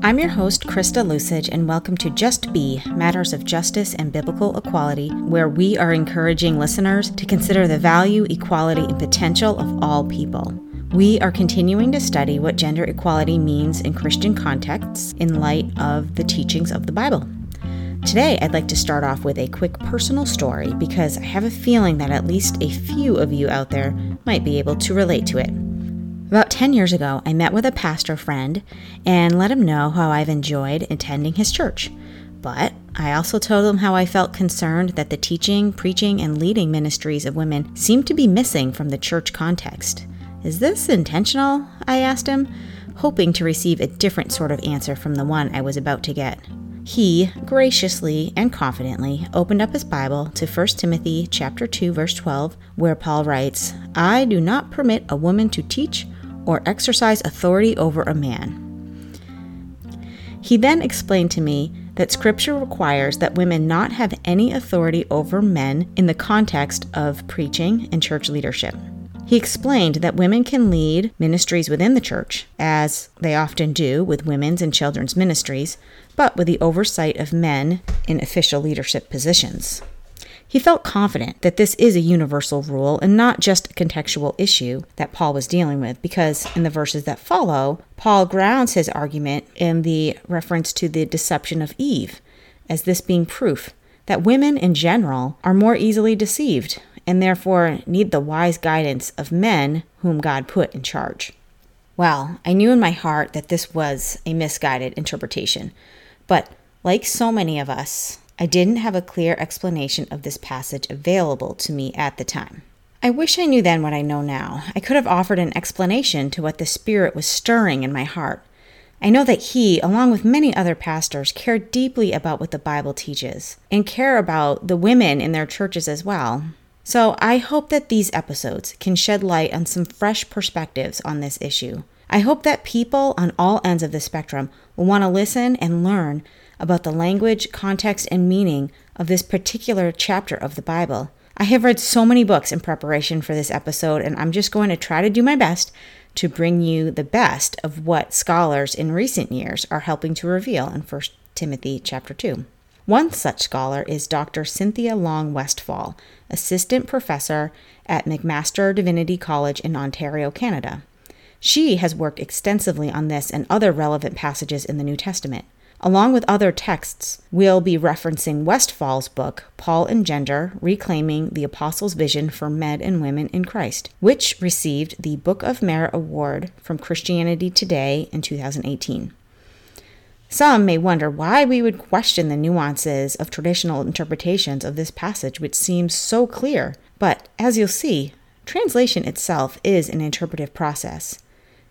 I'm your host, Krista Lusage, and welcome to Just Be Matters of Justice and Biblical Equality, where we are encouraging listeners to consider the value, equality, and potential of all people. We are continuing to study what gender equality means in Christian contexts in light of the teachings of the Bible. Today, I'd like to start off with a quick personal story because I have a feeling that at least a few of you out there might be able to relate to it. About 10 years ago, I met with a pastor friend and let him know how I've enjoyed attending his church. But I also told him how I felt concerned that the teaching, preaching, and leading ministries of women seemed to be missing from the church context. Is this intentional? I asked him, hoping to receive a different sort of answer from the one I was about to get. He graciously and confidently opened up his Bible to 1 Timothy chapter 2 verse 12 where Paul writes, "I do not permit a woman to teach or exercise authority over a man. He then explained to me that Scripture requires that women not have any authority over men in the context of preaching and church leadership. He explained that women can lead ministries within the church, as they often do with women's and children's ministries, but with the oversight of men in official leadership positions. He felt confident that this is a universal rule and not just a contextual issue that Paul was dealing with, because in the verses that follow, Paul grounds his argument in the reference to the deception of Eve, as this being proof that women in general are more easily deceived and therefore need the wise guidance of men whom God put in charge. Well, I knew in my heart that this was a misguided interpretation, but like so many of us, I didn't have a clear explanation of this passage available to me at the time. I wish I knew then what I know now. I could have offered an explanation to what the Spirit was stirring in my heart. I know that he, along with many other pastors, care deeply about what the Bible teaches and care about the women in their churches as well. So I hope that these episodes can shed light on some fresh perspectives on this issue. I hope that people on all ends of the spectrum will want to listen and learn about the language, context, and meaning of this particular chapter of the Bible. I have read so many books in preparation for this episode, and I'm just going to try to do my best to bring you the best of what scholars in recent years are helping to reveal in 1 Timothy chapter 2. One such scholar is Dr. Cynthia Long Westfall, assistant professor at McMaster Divinity College in Ontario, Canada. She has worked extensively on this and other relevant passages in the New Testament. Along with other texts, we'll be referencing Westfall's book, Paul and Gender Reclaiming the Apostles' Vision for Men and Women in Christ, which received the Book of Merit Award from Christianity Today in 2018. Some may wonder why we would question the nuances of traditional interpretations of this passage, which seems so clear. But as you'll see, translation itself is an interpretive process.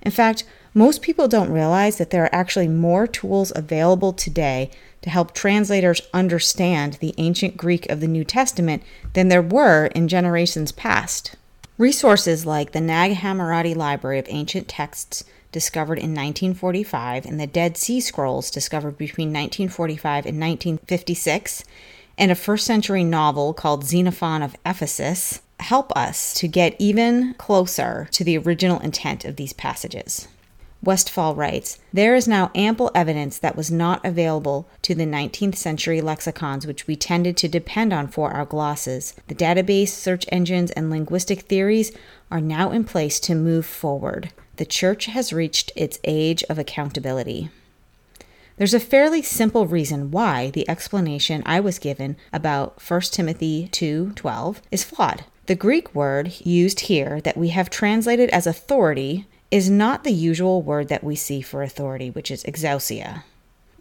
In fact, most people don't realize that there are actually more tools available today to help translators understand the ancient Greek of the New Testament than there were in generations past. Resources like the Nag Hammadi Library of Ancient Texts, discovered in 1945, and the Dead Sea Scrolls, discovered between 1945 and 1956, and a first century novel called Xenophon of Ephesus, help us to get even closer to the original intent of these passages. Westfall writes There is now ample evidence that was not available to the 19th century lexicons which we tended to depend on for our glosses. The database, search engines, and linguistic theories are now in place to move forward. The church has reached its age of accountability. There's a fairly simple reason why the explanation I was given about 1 Timothy 2:12 is flawed. The Greek word used here that we have translated as authority is not the usual word that we see for authority, which is exousia.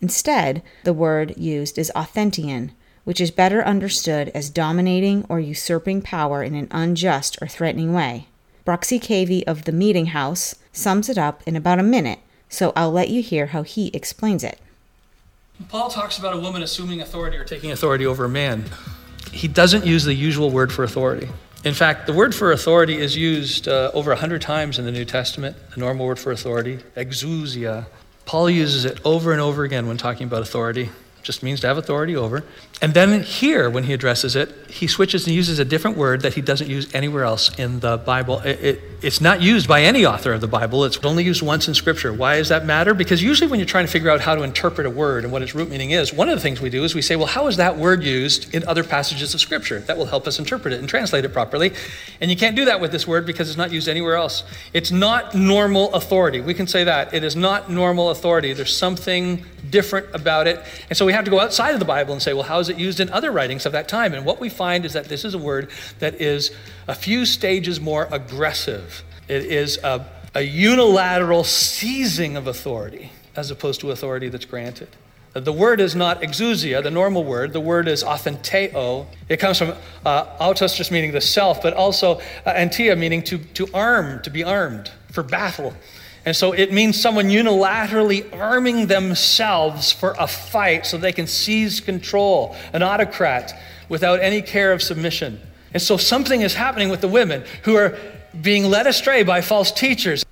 Instead, the word used is authentein, which is better understood as dominating or usurping power in an unjust or threatening way. Bruxy Cavey of the Meeting House sums it up in about a minute, so I'll let you hear how he explains it. Paul talks about a woman assuming authority or taking authority over a man. He doesn't use the usual word for authority. In fact, the word for authority is used uh, over 100 times in the New Testament, the normal word for authority, exousia. Paul uses it over and over again when talking about authority. Just means to have authority over. And then here, when he addresses it, he switches and uses a different word that he doesn't use anywhere else in the Bible. It, it, it's not used by any author of the Bible, it's only used once in Scripture. Why does that matter? Because usually, when you're trying to figure out how to interpret a word and what its root meaning is, one of the things we do is we say, well, how is that word used in other passages of Scripture? That will help us interpret it and translate it properly. And you can't do that with this word because it's not used anywhere else. It's not normal authority. We can say that. It is not normal authority. There's something different about it. And so we have to go outside of the Bible and say, well, how is it used in other writings of that time? And what we find is that this is a word that is a few stages more aggressive. It is a, a unilateral seizing of authority as opposed to authority that's granted. The word is not exousia, the normal word. The word is authenteo. It comes from uh, autos, just meaning the self, but also uh, antia, meaning to, to arm, to be armed for battle. And so it means someone unilaterally arming themselves for a fight so they can seize control, an autocrat without any care of submission. And so something is happening with the women who are being led astray by false teachers.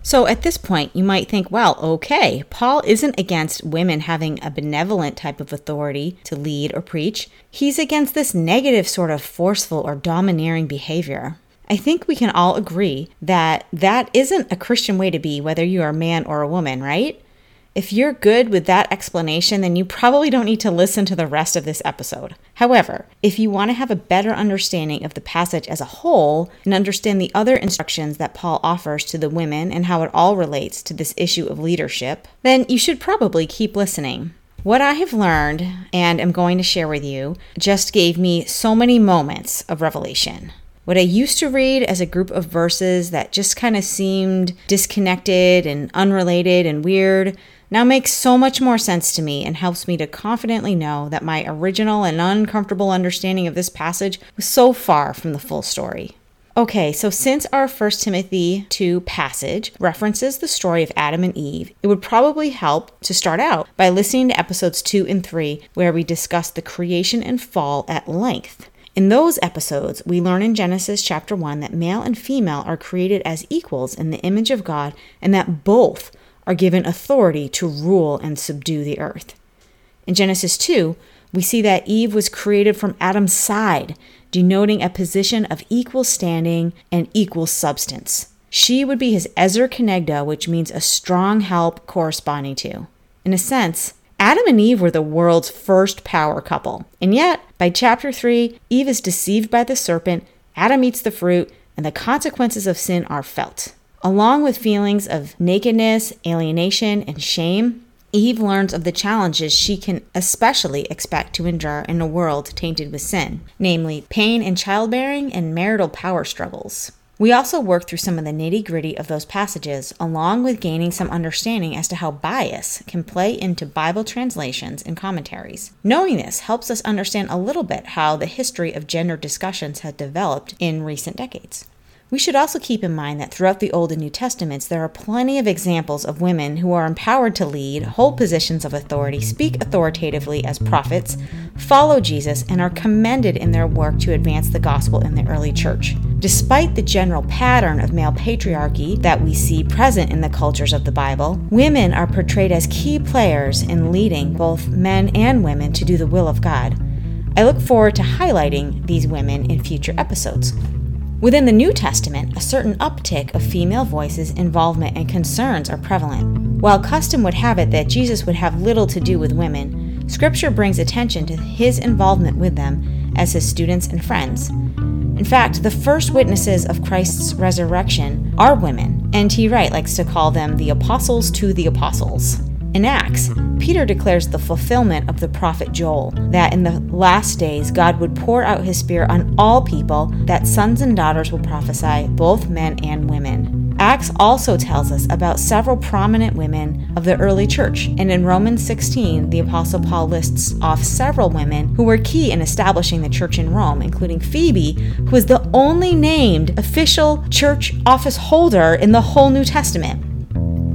So at this point, you might think, well, okay, Paul isn't against women having a benevolent type of authority to lead or preach. He's against this negative sort of forceful or domineering behavior. I think we can all agree that that isn't a Christian way to be, whether you are a man or a woman, right? If you're good with that explanation, then you probably don't need to listen to the rest of this episode. However, if you want to have a better understanding of the passage as a whole and understand the other instructions that Paul offers to the women and how it all relates to this issue of leadership, then you should probably keep listening. What I have learned and am going to share with you just gave me so many moments of revelation. What I used to read as a group of verses that just kind of seemed disconnected and unrelated and weird now makes so much more sense to me and helps me to confidently know that my original and uncomfortable understanding of this passage was so far from the full story. Okay, so since our 1 Timothy 2 passage references the story of Adam and Eve, it would probably help to start out by listening to episodes 2 and 3, where we discuss the creation and fall at length. In those episodes, we learn in Genesis chapter 1 that male and female are created as equals in the image of God and that both are given authority to rule and subdue the earth. In Genesis 2, we see that Eve was created from Adam's side, denoting a position of equal standing and equal substance. She would be his Ezer Kenegdo, which means a strong help corresponding to. In a sense, Adam and Eve were the world's first power couple. And yet, by chapter 3, Eve is deceived by the serpent, Adam eats the fruit, and the consequences of sin are felt. Along with feelings of nakedness, alienation, and shame, Eve learns of the challenges she can especially expect to endure in a world tainted with sin, namely pain in childbearing and marital power struggles. We also work through some of the nitty gritty of those passages, along with gaining some understanding as to how bias can play into Bible translations and commentaries. Knowing this helps us understand a little bit how the history of gender discussions has developed in recent decades. We should also keep in mind that throughout the Old and New Testaments, there are plenty of examples of women who are empowered to lead, mm-hmm. hold positions of authority, speak authoritatively as prophets, follow Jesus, and are commended in their work to advance the gospel in the early church. Despite the general pattern of male patriarchy that we see present in the cultures of the Bible, women are portrayed as key players in leading both men and women to do the will of God. I look forward to highlighting these women in future episodes. Within the New Testament, a certain uptick of female voices, involvement, and concerns are prevalent. While custom would have it that Jesus would have little to do with women, Scripture brings attention to his involvement with them as his students and friends. In fact, the first witnesses of Christ's resurrection are women. N.T. Wright likes to call them the apostles to the apostles. In Acts, Peter declares the fulfillment of the prophet Joel that in the last days God would pour out his Spirit on all people, that sons and daughters will prophesy, both men and women. Acts also tells us about several prominent women of the early church, and in Romans 16, the Apostle Paul lists off several women who were key in establishing the church in Rome, including Phoebe, who is the only named official church office holder in the whole New Testament.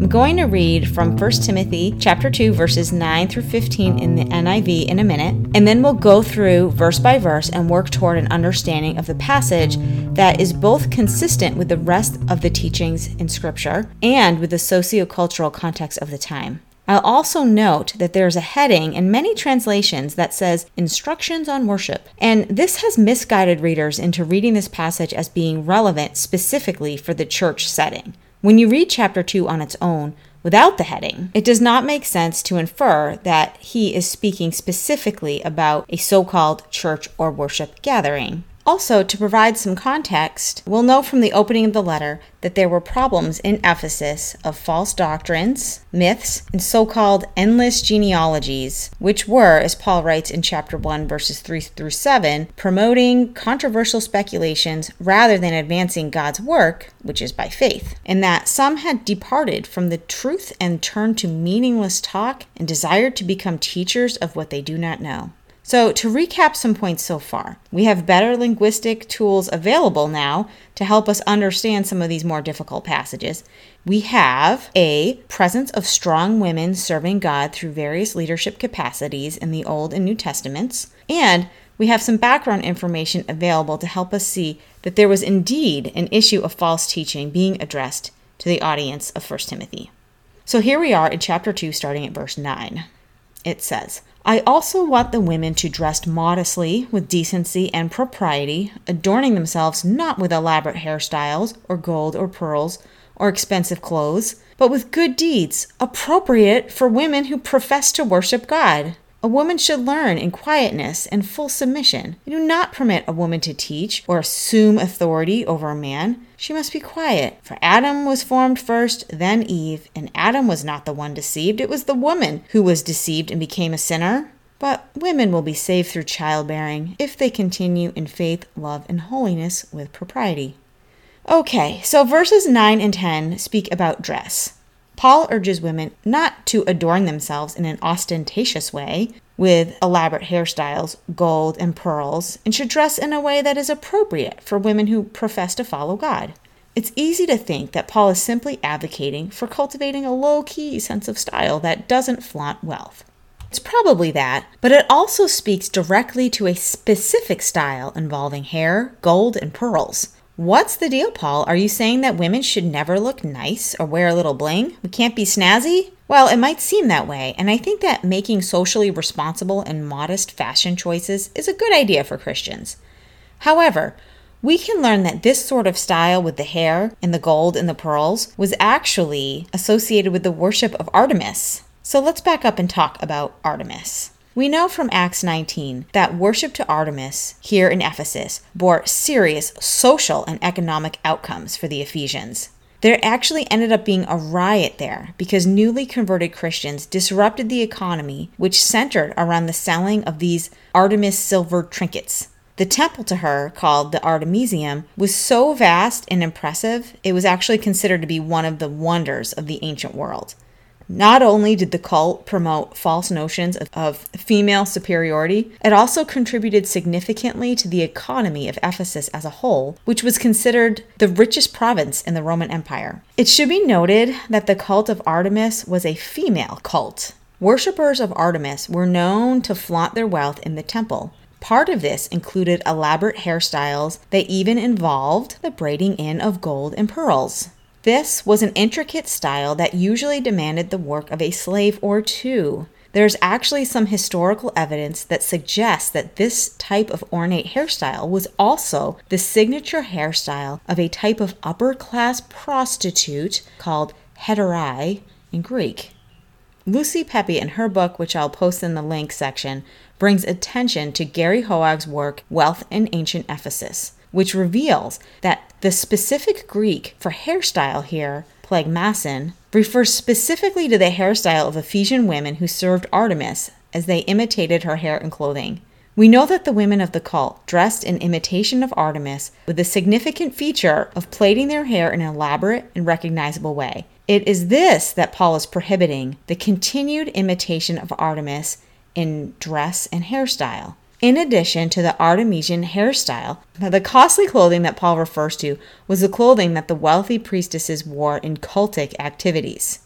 I'm going to read from 1 Timothy chapter 2 verses 9 through 15 in the NIV in a minute, and then we'll go through verse by verse and work toward an understanding of the passage that is both consistent with the rest of the teachings in scripture and with the sociocultural context of the time. I'll also note that there's a heading in many translations that says Instructions on Worship, and this has misguided readers into reading this passage as being relevant specifically for the church setting. When you read chapter 2 on its own, without the heading, it does not make sense to infer that he is speaking specifically about a so called church or worship gathering. Also, to provide some context, we'll know from the opening of the letter that there were problems in Ephesus of false doctrines, myths, and so called endless genealogies, which were, as Paul writes in chapter 1, verses 3 through 7, promoting controversial speculations rather than advancing God's work, which is by faith, and that some had departed from the truth and turned to meaningless talk and desired to become teachers of what they do not know. So, to recap some points so far, we have better linguistic tools available now to help us understand some of these more difficult passages. We have a presence of strong women serving God through various leadership capacities in the Old and New Testaments, and we have some background information available to help us see that there was indeed an issue of false teaching being addressed to the audience of 1 Timothy. So here we are in chapter 2, starting at verse 9. It says, I also want the women to dress modestly with decency and propriety, adorning themselves not with elaborate hairstyles, or gold or pearls, or expensive clothes, but with good deeds, appropriate for women who profess to worship God. A woman should learn in quietness and full submission. do not permit a woman to teach or assume authority over a man. She must be quiet. For Adam was formed first, then Eve, and Adam was not the one deceived. It was the woman who was deceived and became a sinner. But women will be saved through childbearing if they continue in faith, love, and holiness with propriety. Okay, so verses 9 and 10 speak about dress. Paul urges women not to adorn themselves in an ostentatious way with elaborate hairstyles, gold, and pearls, and should dress in a way that is appropriate for women who profess to follow God. It's easy to think that Paul is simply advocating for cultivating a low key sense of style that doesn't flaunt wealth. It's probably that, but it also speaks directly to a specific style involving hair, gold, and pearls. What's the deal, Paul? Are you saying that women should never look nice or wear a little bling? We can't be snazzy? Well, it might seem that way, and I think that making socially responsible and modest fashion choices is a good idea for Christians. However, we can learn that this sort of style with the hair and the gold and the pearls was actually associated with the worship of Artemis. So let's back up and talk about Artemis. We know from Acts 19 that worship to Artemis here in Ephesus bore serious social and economic outcomes for the Ephesians. There actually ended up being a riot there because newly converted Christians disrupted the economy, which centered around the selling of these Artemis silver trinkets. The temple to her, called the Artemisium, was so vast and impressive, it was actually considered to be one of the wonders of the ancient world. Not only did the cult promote false notions of, of, female superiority, it also contributed significantly to the economy of Ephesus as a whole, which was considered the richest province in the Roman Empire. It should be noted that the cult of Artemis was a female cult. Worshippers of Artemis were known to flaunt their wealth in the temple. Part of this included elaborate hairstyles that even involved the braiding in of gold and pearls. This was an intricate style that usually demanded the work of a slave or two. There's actually some historical evidence that suggests that this type of ornate hairstyle was also the signature hairstyle of a type of upper class prostitute called hetaerae in Greek. Lucy Peppiatt, in her book, which I'll post in the link section, brings attention to Gary Hoag's work, Wealth in Ancient Ephesus which reveals that the specific Greek for hairstyle here, plegmasin, refers specifically to the hairstyle of Ephesian women who served Artemis as they imitated her hair and clothing. We know that the women of the cult dressed in imitation of Artemis with the significant feature of plaiting their hair in an elaborate and recognizable way. It is this that Paul is prohibiting the continued imitation of Artemis in dress and hairstyle. In addition to the Artemisian hairstyle, the costly clothing that Paul refers to was the clothing that the wealthy priestesses wore in cultic activities.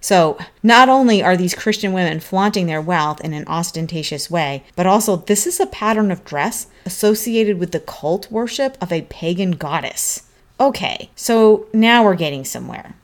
So, not only are these Christian women flaunting their wealth in an ostentatious way, but also this is a pattern of dress associated with the cult worship of a pagan goddess. Okay, so now we're getting somewhere.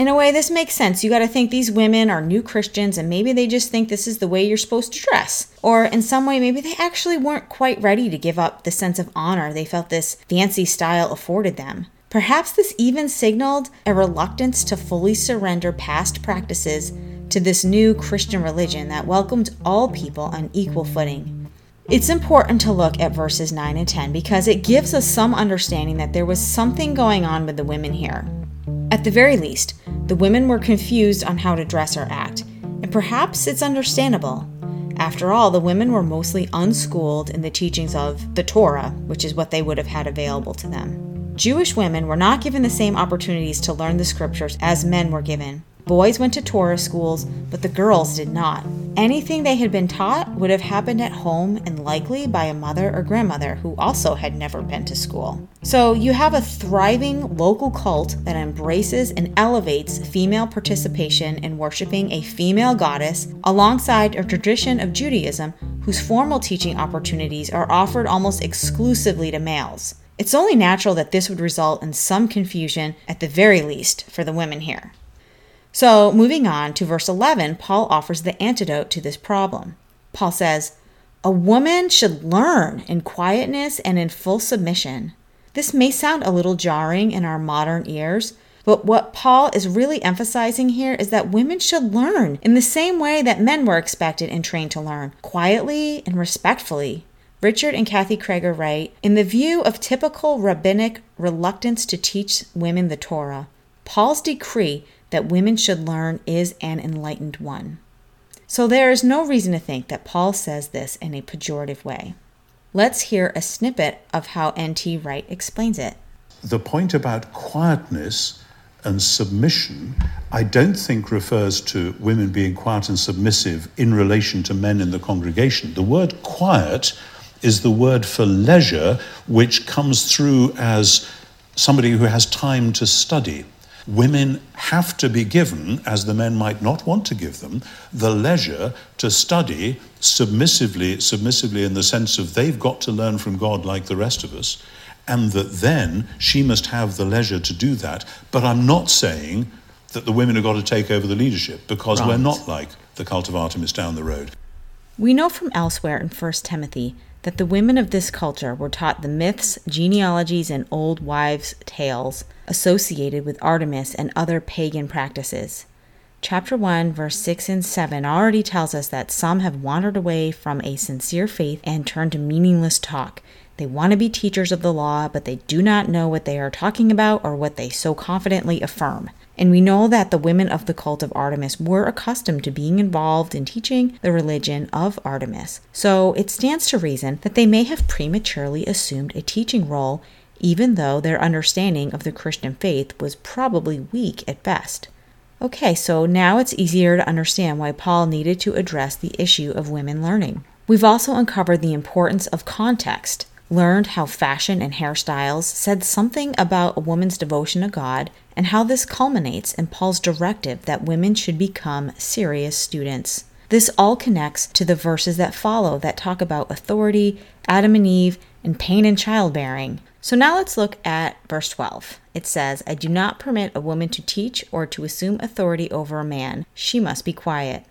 In a way, this makes sense. You got to think these women are new Christians and maybe they just think this is the way you're supposed to dress. Or in some way, maybe they actually weren't quite ready to give up the sense of honor they felt this fancy style afforded them. Perhaps this even signaled a reluctance to fully surrender past practices to this new Christian religion that welcomed all people on equal footing. It's important to look at verses 9 and 10 because it gives us some understanding that there was something going on with the women here. At the very least, the women were confused on how to dress or act, and perhaps it's understandable. After all, the women were mostly unschooled in the teachings of the Torah, which is what they would have had available to them. Jewish women were not given the same opportunities to learn the scriptures as men were given. Boys went to Torah schools, but the girls did not. Anything they had been taught would have happened at home and likely by a mother or grandmother who also had never been to school. So you have a thriving local cult that embraces and elevates female participation in worshiping a female goddess alongside a tradition of Judaism whose formal teaching opportunities are offered almost exclusively to males. It's only natural that this would result in some confusion, at the very least, for the women here. So, moving on to verse 11, Paul offers the antidote to this problem. Paul says, A woman should learn in quietness and in full submission. This may sound a little jarring in our modern ears, but what Paul is really emphasizing here is that women should learn in the same way that men were expected and trained to learn, quietly and respectfully. Richard and Kathy Kroeger write In the view of typical rabbinic reluctance to teach women the Torah, Paul's decree that women should learn is an enlightened one. So there is no reason to think that Paul says this in a pejorative way. Let's hear a snippet of how N.T. Wright explains it. The point about quietness and submission, I don't think refers to women being quiet and submissive in relation to men in the congregation. The word quiet is the word for leisure, which comes through as somebody who has time to study women have to be given, as the men might not want to give them, the leisure to study submissively, submissively in the sense of they've got to learn from God like the rest of us, and that then she must have the leisure to do that. But I'm not saying that the women have got to take over the leadership because right. we're not like the cult of Artemis down the road. We know from elsewhere in 1 Timothy that the women of this culture were taught the myths, genealogies, and old wives' tales associated with Artemis and other pagan practices. Chapter 1, verse 6 and 7 already tells us that some have wandered away from a sincere faith and turned to meaningless talk. They want to be teachers of the law, but they do not know what they are talking about or what they so confidently affirm. And we know that the women of the cult of Artemis were accustomed to being involved in teaching the religion of Artemis. So it stands to reason that they may have prematurely assumed a teaching role, even though their understanding of the Christian faith was probably weak at best. Okay, so now it's easier to understand why Paul needed to address the issue of women learning. We've also uncovered the importance of context learned how fashion and hairstyles said something about a woman's devotion to God and how this culminates in Paul's directive that women should become serious students. This all connects to the verses that follow that talk about authority, Adam and Eve, and pain and childbearing. So now let's look at verse 12. It says, I do not permit a woman to teach or to assume authority over a man. She must be quiet.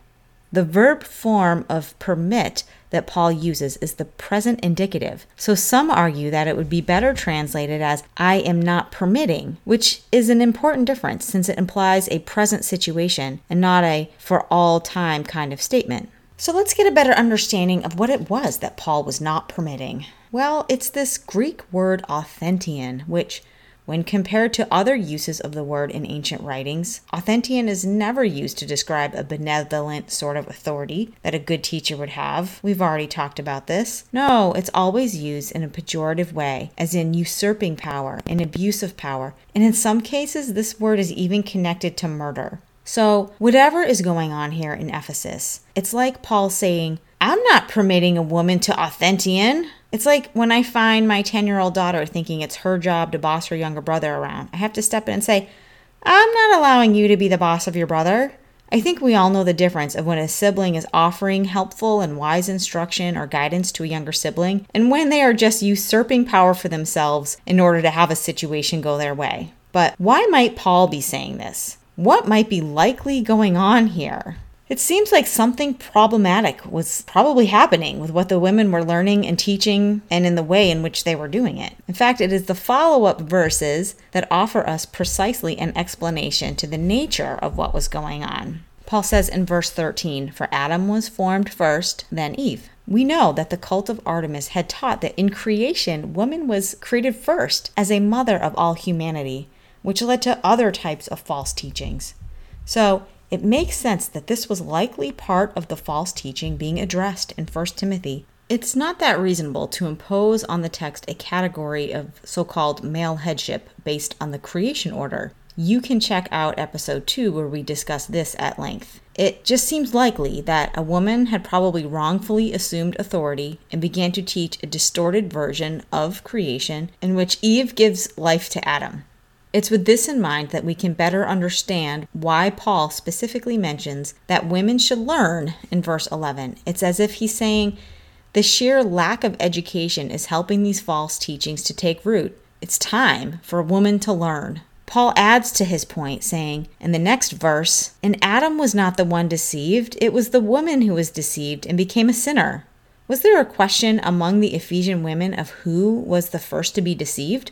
The verb form of permit that Paul uses is the present indicative. So some argue that it would be better translated as I am not permitting, which is an important difference since it implies a present situation and not a for all time kind of statement. So let's get a better understanding of what it was that Paul was not permitting. Well, it's this Greek word authentein, which when compared to other uses of the word in ancient writings, authentein is never used to describe a benevolent sort of authority that a good teacher would have. We've already talked about this. No, it's always used in a pejorative way, as in usurping power and abuse of power, and in some cases, this word is even connected to murder. So, whatever is going on here in Ephesus, it's like Paul saying, I'm not permitting a woman to authentein. It's like when I find my 10 year old daughter thinking it's her job to boss her younger brother around. I have to step in and say, I'm not allowing you to be the boss of your brother. I think we all know the difference of when a sibling is offering helpful and wise instruction or guidance to a younger sibling and when they are just usurping power for themselves in order to have a situation go their way. But why might Paul be saying this? What might be likely going on here? It seems like something problematic was probably happening with what the women were learning and teaching and in the way in which they were doing it. In fact, it is the follow up verses that offer us precisely an explanation to the nature of what was going on. Paul says in verse 13, For Adam was formed first, then Eve. We know that the cult of Artemis had taught that in creation, woman was created first as a mother of all humanity, which led to other types of false teachings. So, it makes sense that this was likely part of the false teaching being addressed in 1 Timothy. It's not that reasonable to impose on the text a category of so called male headship based on the creation order. You can check out episode 2 where we discuss this at length. It just seems likely that a woman had probably wrongfully assumed authority and began to teach a distorted version of creation in which Eve gives life to Adam. It's with this in mind that we can better understand why Paul specifically mentions that women should learn in verse 11. It's as if he's saying the sheer lack of education is helping these false teachings to take root. It's time for a woman to learn. Paul adds to his point, saying in the next verse, And Adam was not the one deceived, it was the woman who was deceived and became a sinner. Was there a question among the Ephesian women of who was the first to be deceived?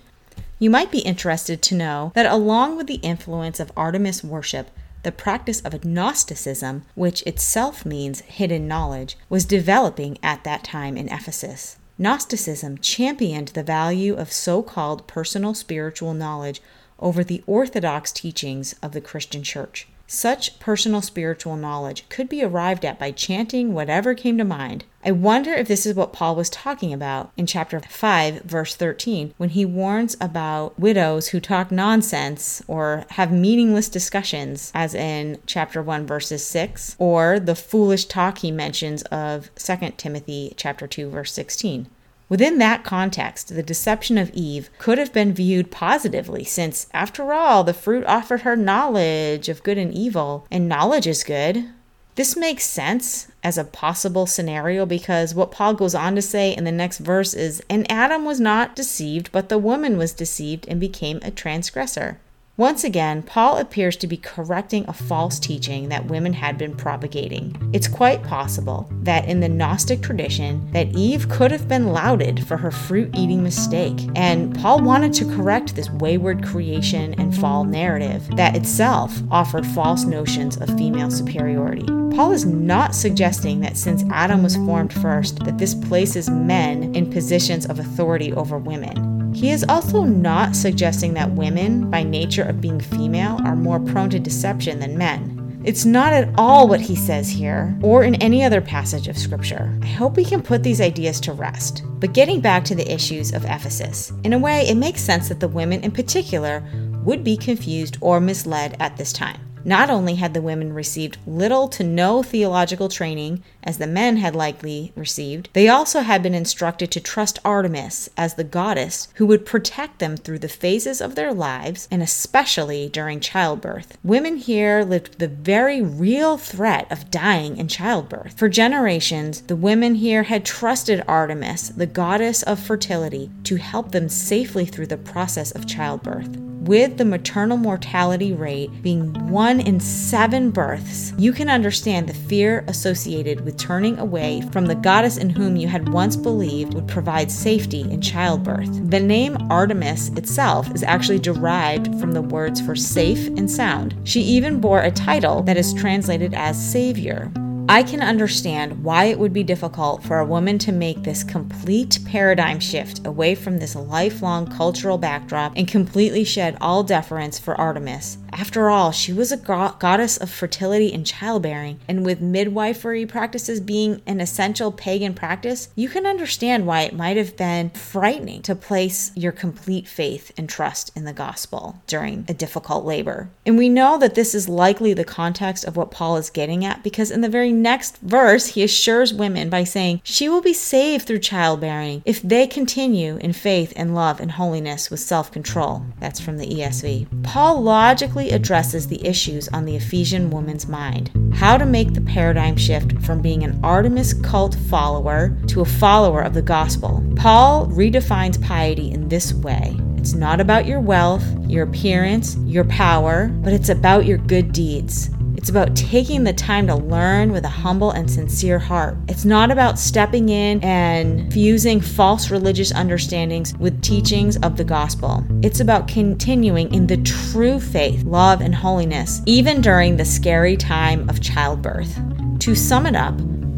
You might be interested to know that along with the influence of Artemis worship, the practice of Gnosticism, which itself means hidden knowledge, was developing at that time in Ephesus. Gnosticism championed the value of so called personal spiritual knowledge over the orthodox teachings of the Christian Church. Such personal spiritual knowledge could be arrived at by chanting whatever came to mind. I wonder if this is what Paul was talking about in chapter 5, verse 13, when he warns about widows who talk nonsense or have meaningless discussions, as in chapter 1, verses 6, or the foolish talk he mentions of 2 Timothy chapter 2, verse 16. Within that context, the deception of Eve could have been viewed positively, since, after all, the fruit offered her knowledge of good and evil, and knowledge is good. This makes sense as a possible scenario because what Paul goes on to say in the next verse is And Adam was not deceived, but the woman was deceived and became a transgressor. Once again, Paul appears to be correcting a false teaching that women had been propagating. It's quite possible that in the Gnostic tradition that Eve could have been lauded for her fruit-eating mistake, and Paul wanted to correct this wayward creation and fall narrative that itself offered false notions of female superiority. Paul is not suggesting that since Adam was formed first that this places men in positions of authority over women. He is also not suggesting that women, by nature of being female, are more prone to deception than men. It's not at all what he says here, or in any other passage of Scripture. I hope we can put these ideas to rest. But getting back to the issues of Ephesus, in a way, it makes sense that the women in particular would be confused or misled at this time. Not only had the women received little to no theological training, as the men had likely received, they also had been instructed to trust Artemis as the goddess who would protect them through the phases of their lives and especially during childbirth. Women here lived the very real threat of dying in childbirth. For generations, the women here had trusted Artemis, the goddess of fertility, to help them safely through the process of childbirth with the maternal mortality rate being one in seven births, you can understand the fear associated with turning away from the goddess in whom you had once believed would provide safety in childbirth. The name Artemis itself is actually derived from the words for safe and sound. She even bore a title that is translated as Savior. I can understand why it would be difficult for a woman to make this complete paradigm shift away from this lifelong cultural backdrop and completely shed all deference for Artemis. After all, she was a go- goddess of fertility and childbearing, and with midwifery practices being an essential pagan practice, you can understand why it might have been frightening to place your complete faith and trust in the gospel during a difficult labor. And we know that this is likely the context of what Paul is getting at because in the very next verse, he assures women by saying, She will be saved through childbearing if they continue in faith and love and holiness with self control. That's from the ESV. Paul logically addresses the issues on the Ephesian woman's mind how to make the paradigm shift from being an Artemis cult follower to a follower of the gospel. Paul redefines piety in this way It's not about your wealth, your appearance, your power, but it's about your good deeds. It's about taking the time to learn with a humble and sincere heart. It's not about stepping in and fusing false religious understandings with teachings of the gospel. It's about continuing in the true faith, love, and holiness, even during the scary time of childbirth. To sum it up,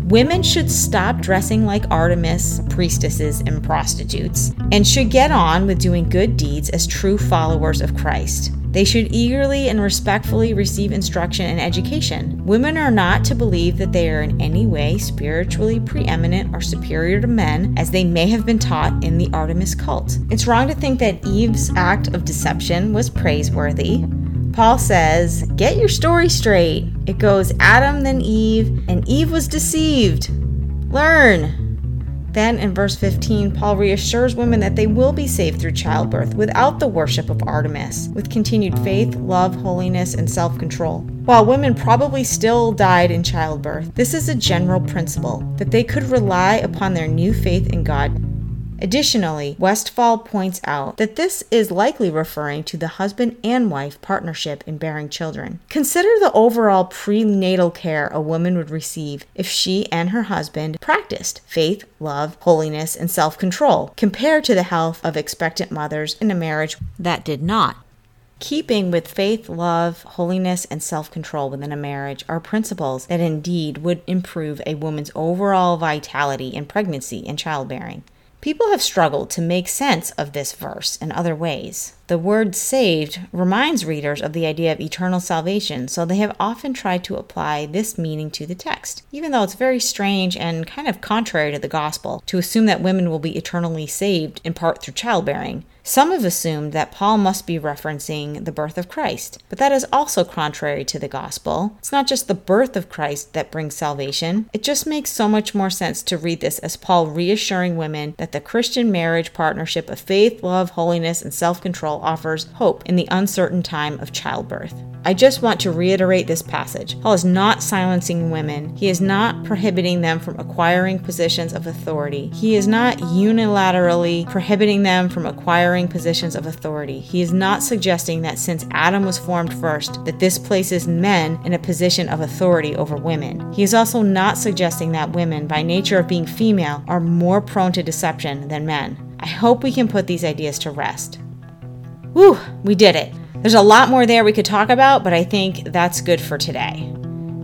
women should stop dressing like Artemis, priestesses, and prostitutes, and should get on with doing good deeds as true followers of Christ. They should eagerly and respectfully receive instruction and education. Women are not to believe that they are in any way spiritually preeminent or superior to men, as they may have been taught in the Artemis cult. It's wrong to think that Eve's act of deception was praiseworthy. Paul says, Get your story straight. It goes Adam, then Eve, and Eve was deceived. Learn. Then in verse 15, Paul reassures women that they will be saved through childbirth without the worship of Artemis, with continued faith, love, holiness, and self control. While women probably still died in childbirth, this is a general principle that they could rely upon their new faith in God Additionally, Westfall points out that this is likely referring to the husband and wife partnership in bearing children. Consider the overall prenatal care a woman would receive if she and her husband practiced faith, love, holiness, and self control, compared to the health of expectant mothers in a marriage that did not. Keeping with faith, love, holiness, and self control within a marriage are principles that indeed would improve a woman's overall vitality in pregnancy and childbearing. People have struggled to make sense of this verse in other ways. The word saved reminds readers of the idea of eternal salvation, so they have often tried to apply this meaning to the text, even though it's very strange and kind of contrary to the gospel to assume that women will be eternally saved in part through childbearing. Some have assumed that Paul must be referencing the birth of Christ, but that is also contrary to the gospel. It's not just the birth of Christ that brings salvation. It just makes so much more sense to read this as Paul reassuring women that the Christian marriage partnership of faith, love, holiness, and self control offers hope in the uncertain time of childbirth. I just want to reiterate this passage. Paul is not silencing women. He is not prohibiting them from acquiring positions of authority. He is not unilaterally prohibiting them from acquiring positions of authority. He is not suggesting that since Adam was formed first, that this places men in a position of authority over women. He is also not suggesting that women, by nature of being female, are more prone to deception than men. I hope we can put these ideas to rest. Whew, we did it. There's a lot more there we could talk about, but I think that's good for today.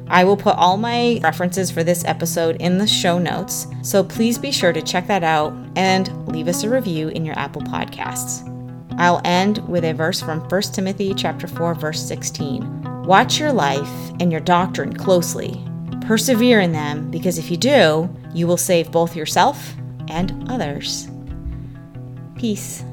I will put all my references for this episode in the show notes, so please be sure to check that out and leave us a review in your Apple Podcasts. I'll end with a verse from 1 Timothy chapter 4 verse 16. Watch your life and your doctrine closely. Persevere in them because if you do, you will save both yourself and others. Peace.